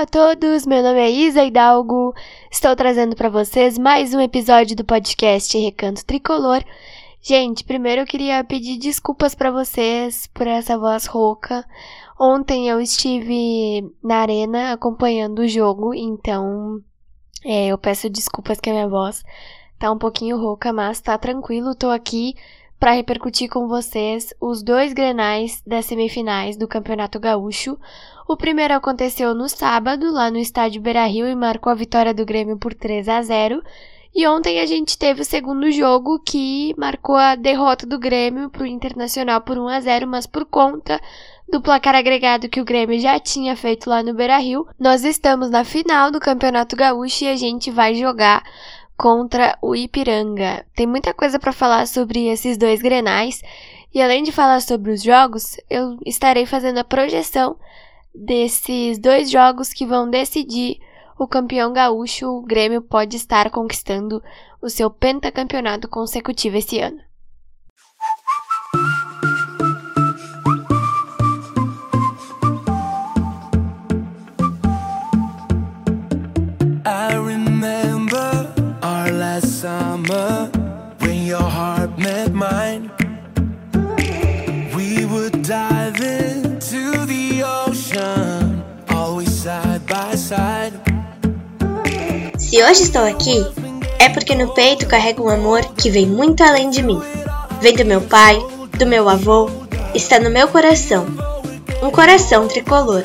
Olá a todos, meu nome é Isa Hidalgo. Estou trazendo para vocês mais um episódio do podcast Recanto Tricolor. Gente, primeiro eu queria pedir desculpas para vocês por essa voz rouca. Ontem eu estive na arena acompanhando o jogo, então é, eu peço desculpas que a minha voz tá um pouquinho rouca, mas tá tranquilo, tô aqui para repercutir com vocês os dois grenais das semifinais do Campeonato Gaúcho. O primeiro aconteceu no sábado, lá no estádio Beira-Rio, e marcou a vitória do Grêmio por 3 a 0. E ontem a gente teve o segundo jogo que marcou a derrota do Grêmio para o Internacional por 1 a 0, mas por conta do placar agregado que o Grêmio já tinha feito lá no Beira-Rio, nós estamos na final do Campeonato Gaúcho e a gente vai jogar contra o Ipiranga. Tem muita coisa para falar sobre esses dois grenais. E além de falar sobre os jogos, eu estarei fazendo a projeção desses dois jogos que vão decidir o campeão gaúcho. O Grêmio pode estar conquistando o seu pentacampeonato consecutivo esse ano. Hoje estou aqui, é porque no peito carrego um amor que vem muito além de mim. Vem do meu pai, do meu avô, está no meu coração. Um coração tricolor.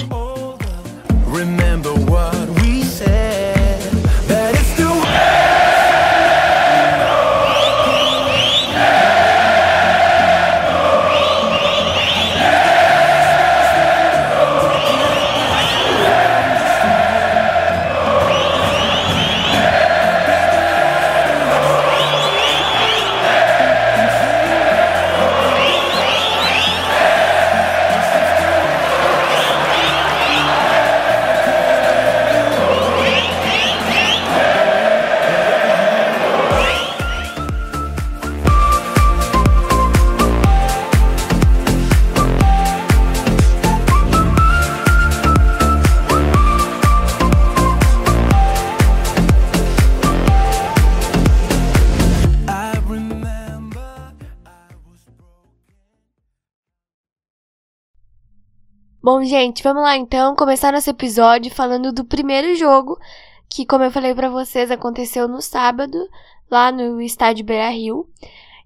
Bom, gente, vamos lá então começar nosso episódio falando do primeiro jogo, que, como eu falei para vocês, aconteceu no sábado, lá no estádio Beira Rio.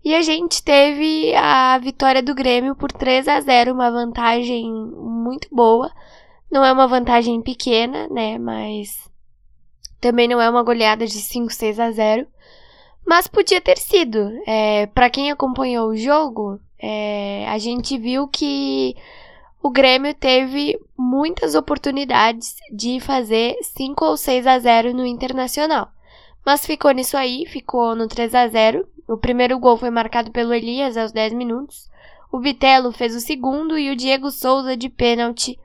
E a gente teve a vitória do Grêmio por 3 a 0, uma vantagem muito boa. Não é uma vantagem pequena, né? Mas também não é uma goleada de 5, 6 a 0. Mas podia ter sido. É, para quem acompanhou o jogo, é, a gente viu que o Grêmio teve muitas oportunidades de fazer 5 ou 6 a 0 no Internacional. Mas ficou nisso aí, ficou no 3 a 0. O primeiro gol foi marcado pelo Elias aos 10 minutos. O Bitelo fez o segundo e o Diego Souza de pênalti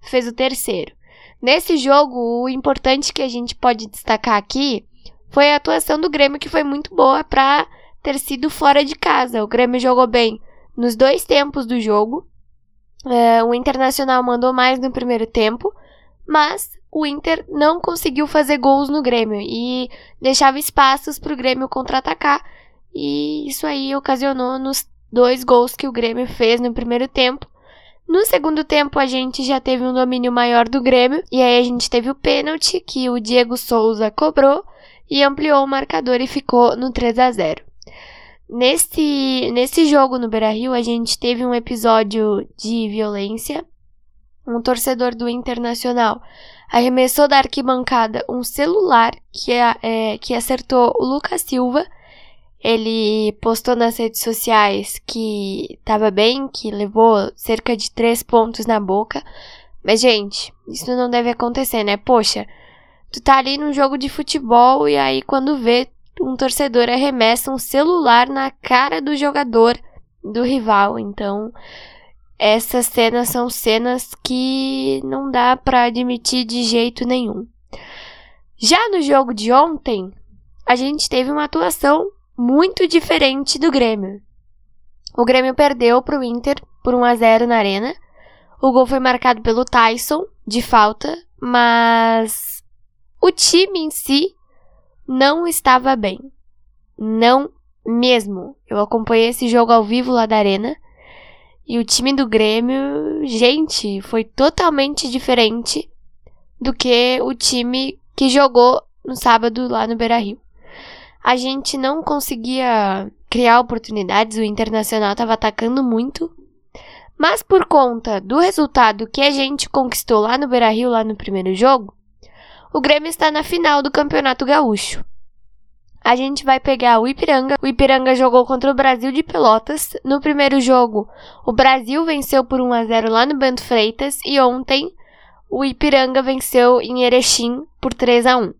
fez o terceiro. Nesse jogo, o importante que a gente pode destacar aqui foi a atuação do Grêmio, que foi muito boa para ter sido fora de casa. O Grêmio jogou bem nos dois tempos do jogo, é, o Internacional mandou mais no primeiro tempo, mas o Inter não conseguiu fazer gols no Grêmio e deixava espaços para o Grêmio contra-atacar. E isso aí ocasionou nos dois gols que o Grêmio fez no primeiro tempo. No segundo tempo, a gente já teve um domínio maior do Grêmio, e aí a gente teve o pênalti que o Diego Souza cobrou e ampliou o marcador e ficou no 3 a 0. Nesse, nesse jogo no Beira Rio, a gente teve um episódio de violência. Um torcedor do Internacional arremessou da arquibancada um celular que, é, que acertou o Lucas Silva. Ele postou nas redes sociais que estava bem, que levou cerca de três pontos na boca. Mas, gente, isso não deve acontecer, né? Poxa, tu tá ali num jogo de futebol e aí quando vê, um torcedor arremessa um celular na cara do jogador do rival. Então, essas cenas são cenas que não dá para admitir de jeito nenhum. Já no jogo de ontem, a gente teve uma atuação muito diferente do Grêmio. O Grêmio perdeu para o Inter por 1 a 0 na Arena. O gol foi marcado pelo Tyson, de falta, mas o time em si não estava bem. Não mesmo. Eu acompanhei esse jogo ao vivo lá da Arena. E o time do Grêmio, gente, foi totalmente diferente do que o time que jogou no sábado lá no Beira Rio. A gente não conseguia criar oportunidades, o Internacional estava atacando muito. Mas por conta do resultado que a gente conquistou lá no Beira Rio, lá no primeiro jogo, o Grêmio está na final do Campeonato Gaúcho. A gente vai pegar o Ipiranga. O Ipiranga jogou contra o Brasil de Pelotas. No primeiro jogo, o Brasil venceu por 1 a 0 lá no Bento Freitas e ontem o Ipiranga venceu em Erechim por 3 a 1.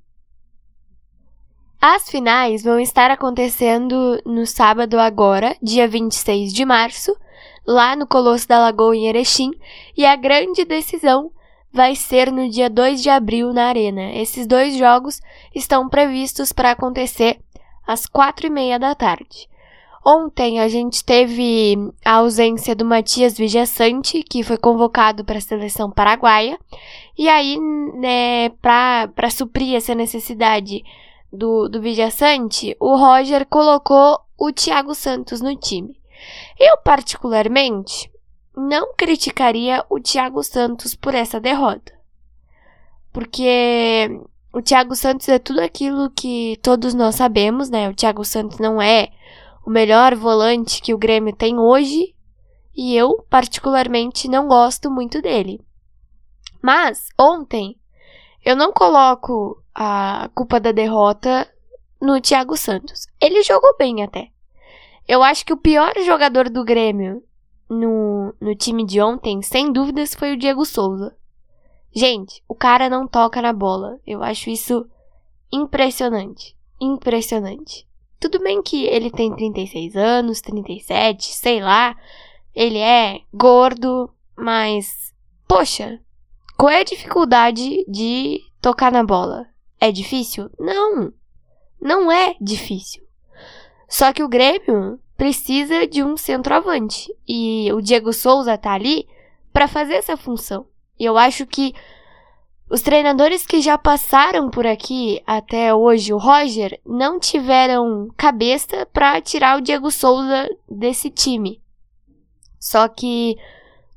As finais vão estar acontecendo no sábado agora, dia 26 de março, lá no Colosso da Lagoa em Erechim, e a grande decisão vai ser no dia 2 de abril na Arena. Esses dois jogos estão previstos para acontecer às quatro e meia da tarde. Ontem a gente teve a ausência do Matias Vijaçante, que foi convocado para a seleção paraguaia, e aí, né, para suprir essa necessidade do, do Vijaçante, o Roger colocou o Thiago Santos no time. Eu, particularmente, não criticaria o Thiago Santos por essa derrota. Porque o Thiago Santos é tudo aquilo que todos nós sabemos, né? O Thiago Santos não é o melhor volante que o Grêmio tem hoje. E eu, particularmente, não gosto muito dele. Mas, ontem, eu não coloco a culpa da derrota no Thiago Santos. Ele jogou bem até. Eu acho que o pior jogador do Grêmio no, no time de ontem, sem dúvidas, foi o Diego Souza. Gente, o cara não toca na bola. Eu acho isso impressionante. Impressionante. Tudo bem que ele tem 36 anos, 37, sei lá. Ele é gordo, mas. Poxa, qual é a dificuldade de tocar na bola? É difícil? Não. Não é difícil. Só que o Grêmio precisa de um centroavante. E o Diego Souza tá ali para fazer essa função. E eu acho que os treinadores que já passaram por aqui até hoje, o Roger, não tiveram cabeça para tirar o Diego Souza desse time. Só que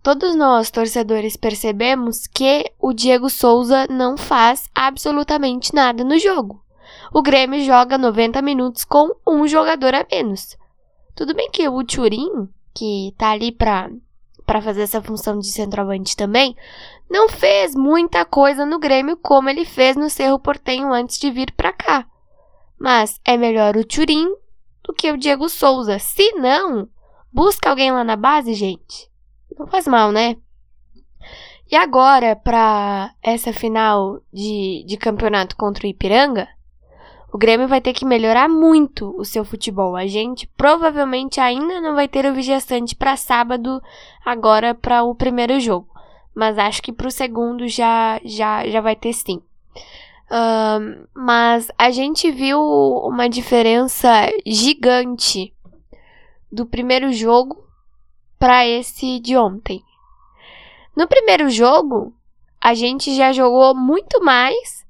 todos nós, torcedores, percebemos que o Diego Souza não faz absolutamente nada no jogo. O Grêmio joga 90 minutos com um jogador a menos. Tudo bem que o Turin, que tá ali pra, pra fazer essa função de centroavante também, não fez muita coisa no Grêmio como ele fez no Cerro Portenho antes de vir pra cá. Mas é melhor o Turin do que o Diego Souza. Se não, busca alguém lá na base, gente. Não faz mal, né? E agora, para essa final de, de campeonato contra o Ipiranga, o Grêmio vai ter que melhorar muito o seu futebol. A gente provavelmente ainda não vai ter o Vigiastante para sábado, agora para o primeiro jogo. Mas acho que para o segundo já, já, já vai ter sim. Mas a gente viu uma diferença gigante do primeiro jogo para esse de ontem. No primeiro jogo, a gente já jogou muito mais,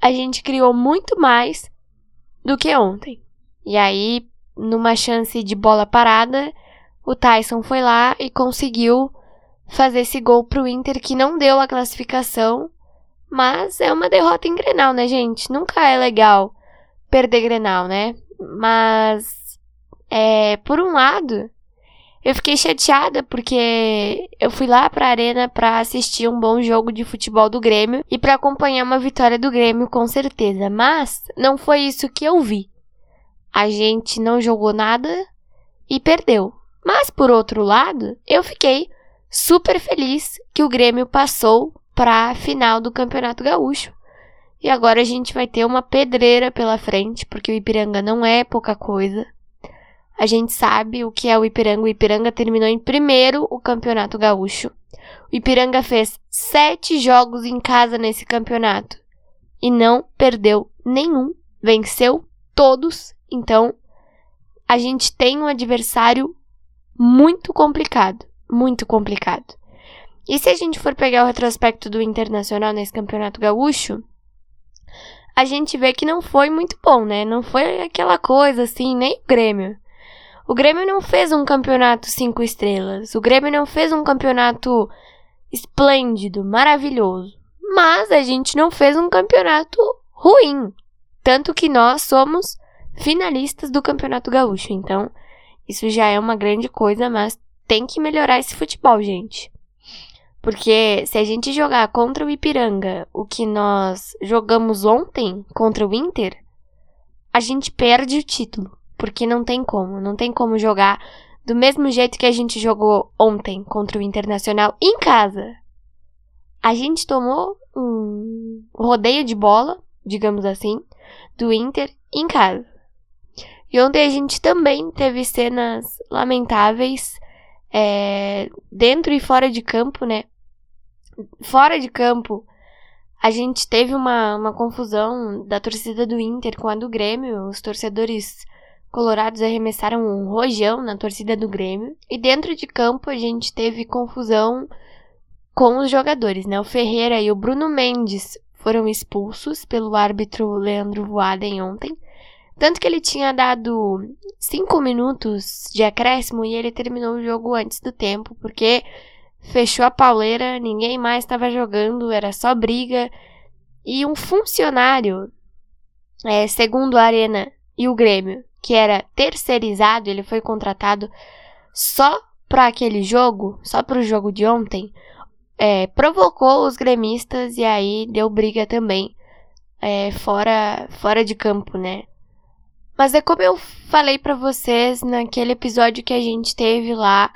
a gente criou muito mais do que ontem. E aí, numa chance de bola parada, o Tyson foi lá e conseguiu fazer esse gol pro Inter que não deu a classificação, mas é uma derrota em Grenal, né, gente? Nunca é legal perder Grenal, né? Mas é, por um lado, eu fiquei chateada porque eu fui lá pra arena para assistir um bom jogo de futebol do Grêmio e para acompanhar uma vitória do Grêmio com certeza, mas não foi isso que eu vi. A gente não jogou nada e perdeu. Mas por outro lado, eu fiquei super feliz que o Grêmio passou para a final do Campeonato Gaúcho. E agora a gente vai ter uma pedreira pela frente, porque o Ipiranga não é pouca coisa. A gente sabe o que é o Ipiranga. O Ipiranga terminou em primeiro o campeonato gaúcho. O Ipiranga fez sete jogos em casa nesse campeonato e não perdeu nenhum. Venceu todos. Então, a gente tem um adversário muito complicado. Muito complicado. E se a gente for pegar o retrospecto do Internacional nesse Campeonato Gaúcho, a gente vê que não foi muito bom, né? Não foi aquela coisa assim, nem o Grêmio. O Grêmio não fez um campeonato cinco estrelas. O Grêmio não fez um campeonato esplêndido, maravilhoso. Mas a gente não fez um campeonato ruim. Tanto que nós somos finalistas do Campeonato Gaúcho. Então, isso já é uma grande coisa, mas tem que melhorar esse futebol, gente. Porque se a gente jogar contra o Ipiranga o que nós jogamos ontem contra o Inter, a gente perde o título. Porque não tem como. Não tem como jogar do mesmo jeito que a gente jogou ontem contra o Internacional em casa. A gente tomou um rodeio de bola, digamos assim, do Inter em casa. E ontem a gente também teve cenas lamentáveis é, dentro e fora de campo, né? Fora de campo, a gente teve uma, uma confusão da torcida do Inter com a do Grêmio. Os torcedores colorados arremessaram um rojão na torcida do Grêmio. E dentro de campo, a gente teve confusão com os jogadores, né? O Ferreira e o Bruno Mendes foram expulsos pelo árbitro Leandro Voaden ontem. Tanto que ele tinha dado cinco minutos de acréscimo e ele terminou o jogo antes do tempo, porque fechou a pauleira, ninguém mais estava jogando, era só briga. E um funcionário, é, segundo a Arena e o Grêmio, que era terceirizado, ele foi contratado só para aquele jogo, só para o jogo de ontem, é, provocou os gremistas e aí deu briga também é, fora, fora de campo, né? Mas é como eu falei para vocês naquele episódio que a gente teve lá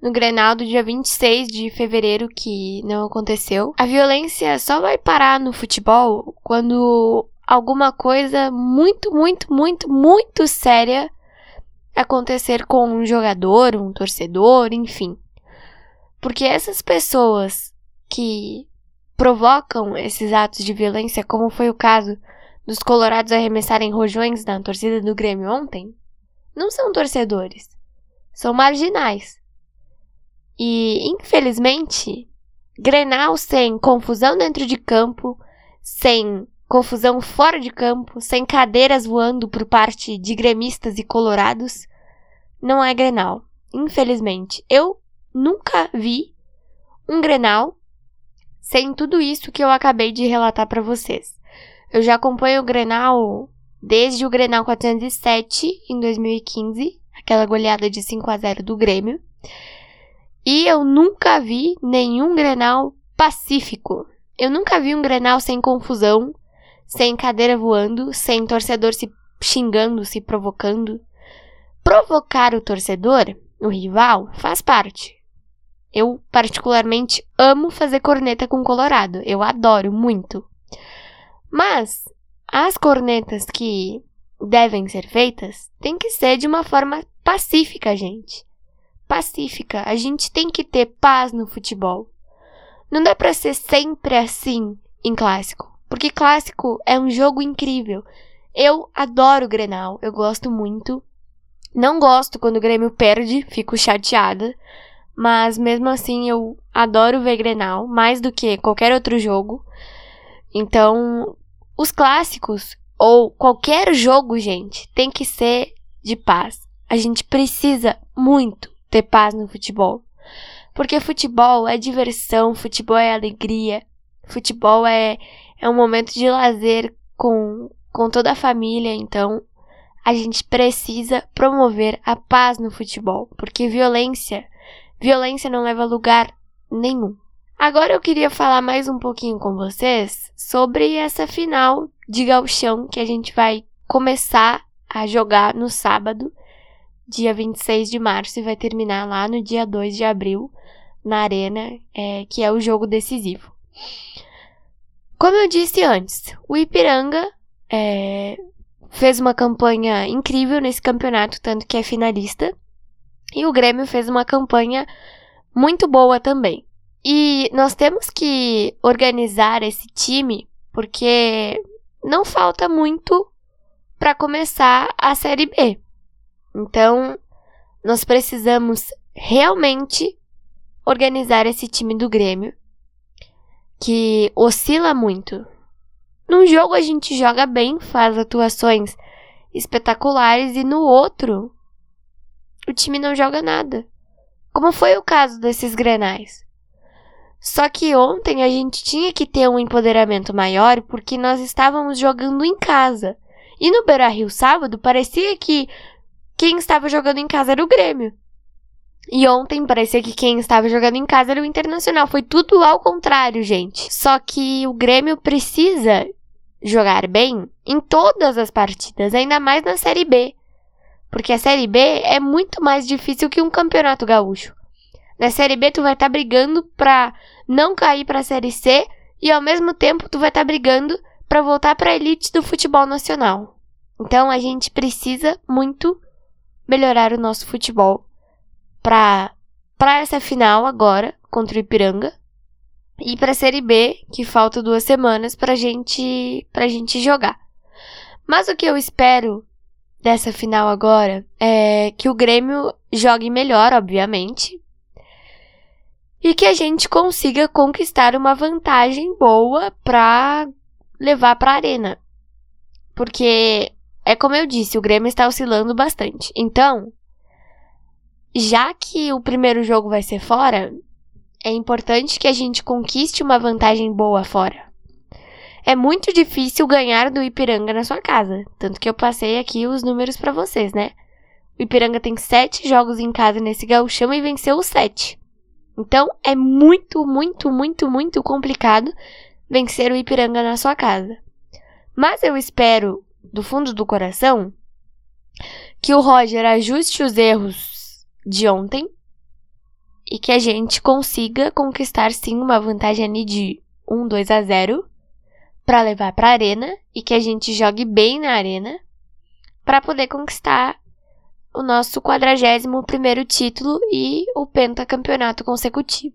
no Grenal do dia 26 de fevereiro que não aconteceu. A violência só vai parar no futebol quando alguma coisa muito, muito, muito, muito séria acontecer com um jogador, um torcedor, enfim. Porque essas pessoas que provocam esses atos de violência, como foi o caso dos colorados arremessarem rojões na torcida do Grêmio ontem, não são torcedores. São marginais. E, infelizmente, Grenal sem confusão dentro de campo, sem confusão fora de campo, sem cadeiras voando por parte de gremistas e colorados, não é Grenal. Infelizmente, eu nunca vi um Grenal sem tudo isso que eu acabei de relatar para vocês. Eu já acompanho o Grenal desde o Grenal 407 em 2015, aquela goleada de 5 a 0 do Grêmio. E eu nunca vi nenhum Grenal pacífico. Eu nunca vi um Grenal sem confusão, sem cadeira voando, sem torcedor se xingando, se provocando. Provocar o torcedor, o rival, faz parte. Eu, particularmente, amo fazer corneta com Colorado. Eu adoro muito. Mas as cornetas que devem ser feitas têm que ser de uma forma pacífica, gente. Pacífica. A gente tem que ter paz no futebol. Não dá para ser sempre assim em clássico, porque clássico é um jogo incrível. Eu adoro o Grenal, eu gosto muito. Não gosto quando o Grêmio perde, fico chateada, mas mesmo assim eu adoro ver Grenal mais do que qualquer outro jogo. Então, os clássicos ou qualquer jogo, gente, tem que ser de paz. A gente precisa muito ter paz no futebol. Porque futebol é diversão, futebol é alegria, futebol é, é um momento de lazer com, com toda a família. Então, a gente precisa promover a paz no futebol. Porque violência, violência não leva a lugar nenhum. Agora eu queria falar mais um pouquinho com vocês sobre essa final de gauchão que a gente vai começar a jogar no sábado, dia 26 de março, e vai terminar lá no dia 2 de abril, na Arena, é, que é o jogo decisivo. Como eu disse antes, o Ipiranga é, fez uma campanha incrível nesse campeonato, tanto que é finalista, e o Grêmio fez uma campanha muito boa também. E nós temos que organizar esse time porque não falta muito para começar a Série B. Então, nós precisamos realmente organizar esse time do Grêmio, que oscila muito. Num jogo a gente joga bem, faz atuações espetaculares e no outro o time não joga nada. Como foi o caso desses Grenais. Só que ontem a gente tinha que ter um empoderamento maior porque nós estávamos jogando em casa. E no Beira Rio sábado parecia que quem estava jogando em casa era o Grêmio. E ontem parecia que quem estava jogando em casa era o Internacional. Foi tudo ao contrário, gente. Só que o Grêmio precisa jogar bem em todas as partidas, ainda mais na Série B. Porque a Série B é muito mais difícil que um campeonato gaúcho. Na Série B tu vai estar tá brigando pra não cair pra Série C e ao mesmo tempo tu vai estar tá brigando para voltar para a elite do futebol nacional. Então a gente precisa muito melhorar o nosso futebol para para essa final agora contra o Ipiranga e para a Série B, que falta duas semanas para gente pra gente jogar. Mas o que eu espero dessa final agora é que o Grêmio jogue melhor, obviamente, e que a gente consiga conquistar uma vantagem boa para levar para a arena. Porque é como eu disse, o Grêmio está oscilando bastante. Então, já que o primeiro jogo vai ser fora, é importante que a gente conquiste uma vantagem boa fora. É muito difícil ganhar do Ipiranga na sua casa, tanto que eu passei aqui os números para vocês, né? O Ipiranga tem sete jogos em casa nesse gauchão e venceu os sete. Então é muito, muito, muito, muito complicado vencer o Ipiranga na sua casa. Mas eu espero, do fundo do coração, que o Roger ajuste os erros de ontem e que a gente consiga conquistar sim uma vantagem ali de 1, 2 a 0 para levar para a arena e que a gente jogue bem na arena para poder conquistar o nosso 41 primeiro título e o pentacampeonato consecutivo.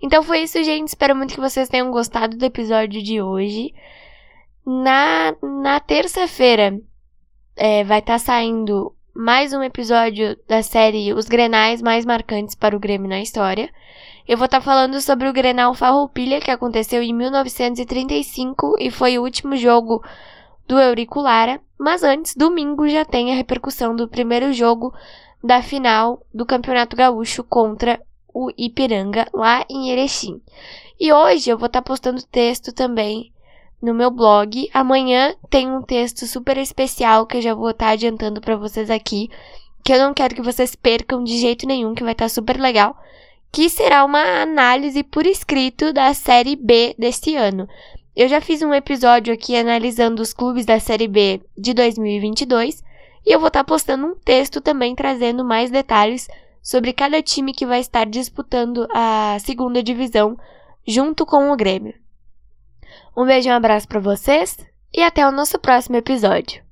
Então foi isso, gente. Espero muito que vocês tenham gostado do episódio de hoje. Na, na terça-feira é, vai estar tá saindo mais um episódio da série Os Grenais Mais Marcantes para o Grêmio na História. Eu vou estar tá falando sobre o Grenal Farroupilha, que aconteceu em 1935 e foi o último jogo do Euriculara. Mas antes, domingo já tem a repercussão do primeiro jogo da final do Campeonato Gaúcho contra o Ipiranga, lá em Erechim. E hoje eu vou estar tá postando texto também no meu blog. Amanhã tem um texto super especial que eu já vou estar tá adiantando para vocês aqui, que eu não quero que vocês percam de jeito nenhum, que vai estar tá super legal, que será uma análise por escrito da série B deste ano. Eu já fiz um episódio aqui analisando os clubes da série B de 2022 e eu vou estar tá postando um texto também trazendo mais detalhes sobre cada time que vai estar disputando a segunda divisão junto com o Grêmio. Um beijo e um abraço para vocês e até o nosso próximo episódio.